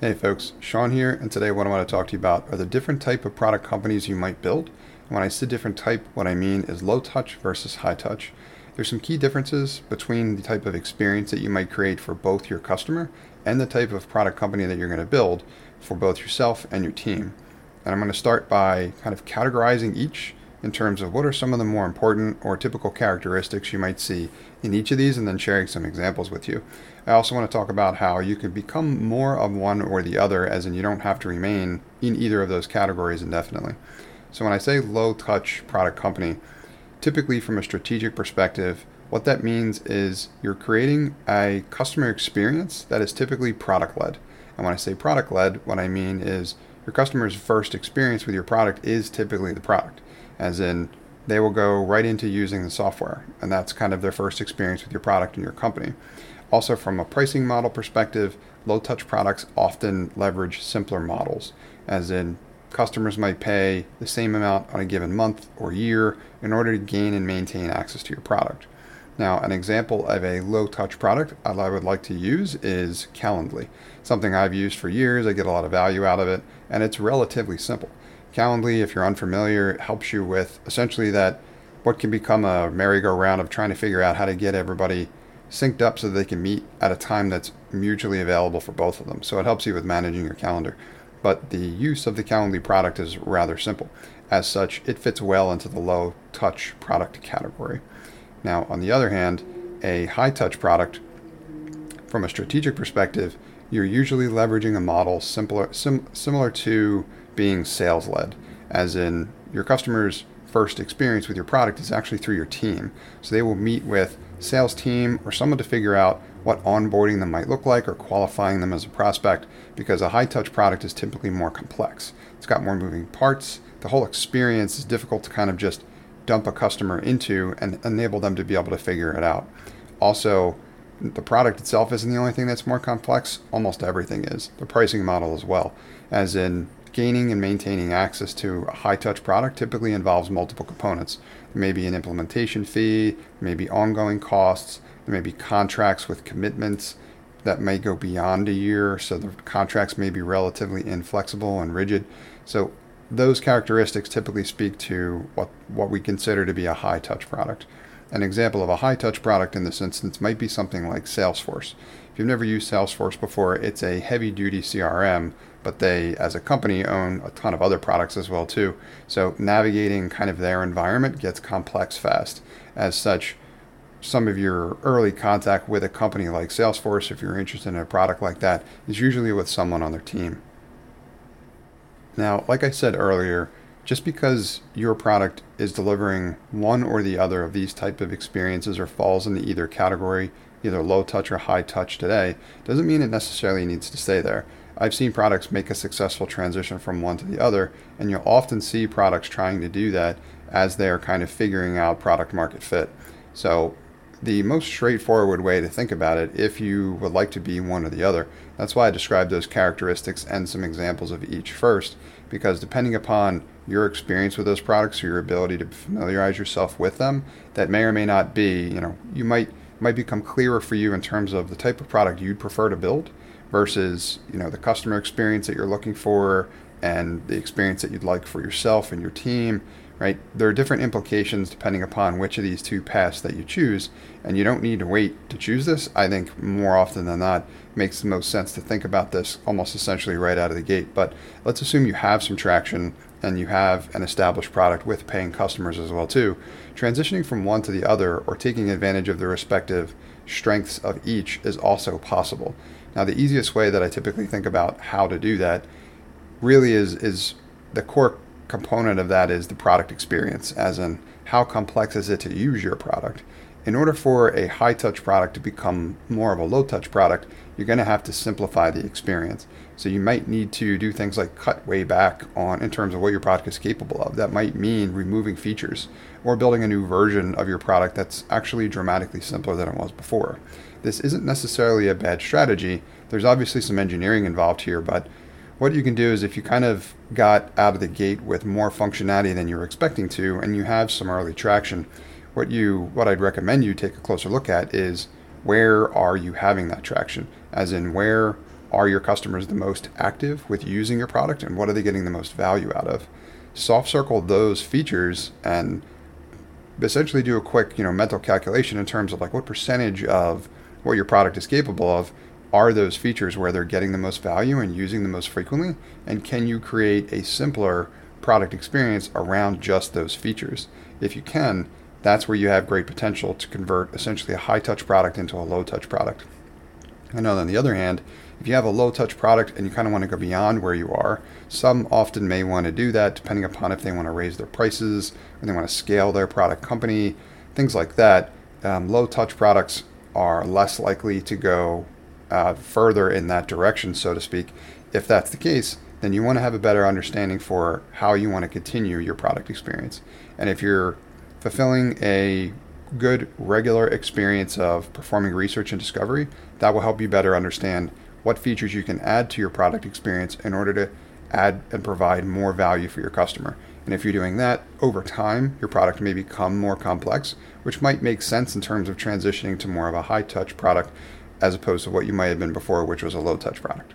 Hey folks, Sean here, and today what I want to talk to you about are the different type of product companies you might build. And when I say different type, what I mean is low touch versus high touch. There's some key differences between the type of experience that you might create for both your customer and the type of product company that you're going to build for both yourself and your team. And I'm going to start by kind of categorizing each in terms of what are some of the more important or typical characteristics you might see in each of these and then sharing some examples with you. I also want to talk about how you can become more of one or the other, as in you don't have to remain in either of those categories indefinitely. So, when I say low touch product company, typically from a strategic perspective, what that means is you're creating a customer experience that is typically product led. And when I say product led, what I mean is your customer's first experience with your product is typically the product as in they will go right into using the software, and that's kind of their first experience with your product and your company. Also, from a pricing model perspective, low touch products often leverage simpler models, as in customers might pay the same amount on a given month or year in order to gain and maintain access to your product. Now, an example of a low touch product I would like to use is Calendly, something I've used for years. I get a lot of value out of it, and it's relatively simple. Calendly, if you're unfamiliar, it helps you with essentially that what can become a merry-go-round of trying to figure out how to get everybody synced up so they can meet at a time that's mutually available for both of them. So it helps you with managing your calendar. But the use of the Calendly product is rather simple. As such, it fits well into the low touch product category. Now, on the other hand, a high touch product, from a strategic perspective, you're usually leveraging a model similar, sim, similar to being sales led, as in your customer's first experience with your product is actually through your team. So they will meet with sales team or someone to figure out what onboarding them might look like or qualifying them as a prospect because a high touch product is typically more complex. It's got more moving parts. The whole experience is difficult to kind of just dump a customer into and enable them to be able to figure it out. Also, the product itself isn't the only thing that's more complex, almost everything is. The pricing model as well, as in Gaining and maintaining access to a high touch product typically involves multiple components. There may be an implementation fee, there may be ongoing costs, there may be contracts with commitments that may go beyond a year, so the contracts may be relatively inflexible and rigid. So those characteristics typically speak to what, what we consider to be a high touch product. An example of a high touch product in this instance might be something like Salesforce. If you've never used Salesforce before, it's a heavy duty CRM but they, as a company, own a ton of other products as well too. So navigating kind of their environment gets complex fast. As such, some of your early contact with a company like Salesforce, if you're interested in a product like that, is usually with someone on their team. Now, like I said earlier, just because your product is delivering one or the other of these type of experiences or falls into either category, either low touch or high touch today, doesn't mean it necessarily needs to stay there. I've seen products make a successful transition from one to the other, and you'll often see products trying to do that as they're kind of figuring out product market fit. So, the most straightforward way to think about it, if you would like to be one or the other, that's why I described those characteristics and some examples of each first, because depending upon your experience with those products or your ability to familiarize yourself with them, that may or may not be, you know, you might might become clearer for you in terms of the type of product you'd prefer to build versus you know the customer experience that you're looking for and the experience that you'd like for yourself and your team right? There are different implications depending upon which of these two paths that you choose and you don't need to wait to choose this. I think more often than not makes the most sense to think about this almost essentially right out of the gate. But let's assume you have some traction and you have an established product with paying customers as well too transitioning from one to the other or taking advantage of the respective strengths of each is also possible now, the easiest way that I typically think about how to do that really is is the core component of that is the product experience, as in how complex is it to use your product. In order for a high touch product to become more of a low touch product, you're going to have to simplify the experience. So you might need to do things like cut way back on in terms of what your product is capable of. That might mean removing features or building a new version of your product that's actually dramatically simpler than it was before. This isn't necessarily a bad strategy. There's obviously some engineering involved here, but what you can do is if you kind of got out of the gate with more functionality than you were expecting to and you have some early traction, what you what I'd recommend you take a closer look at is where are you having that traction? As in where are your customers the most active with using your product and what are they getting the most value out of? Soft circle those features and essentially do a quick, you know, mental calculation in terms of like what percentage of what your product is capable of are those features where they're getting the most value and using the most frequently and can you create a simpler product experience around just those features? If you can, that's where you have great potential to convert essentially a high touch product into a low touch product. I know on the other hand, if you have a low touch product and you kind of want to go beyond where you are, some often may want to do that depending upon if they want to raise their prices or they want to scale their product company, things like that. Um, low touch products are less likely to go uh, further in that direction, so to speak. If that's the case, then you want to have a better understanding for how you want to continue your product experience. And if you're fulfilling a good regular experience of performing research and discovery, that will help you better understand what features you can add to your product experience in order to add and provide more value for your customer. And if you're doing that over time, your product may become more complex, which might make sense in terms of transitioning to more of a high touch product as opposed to what you might have been before, which was a low touch product.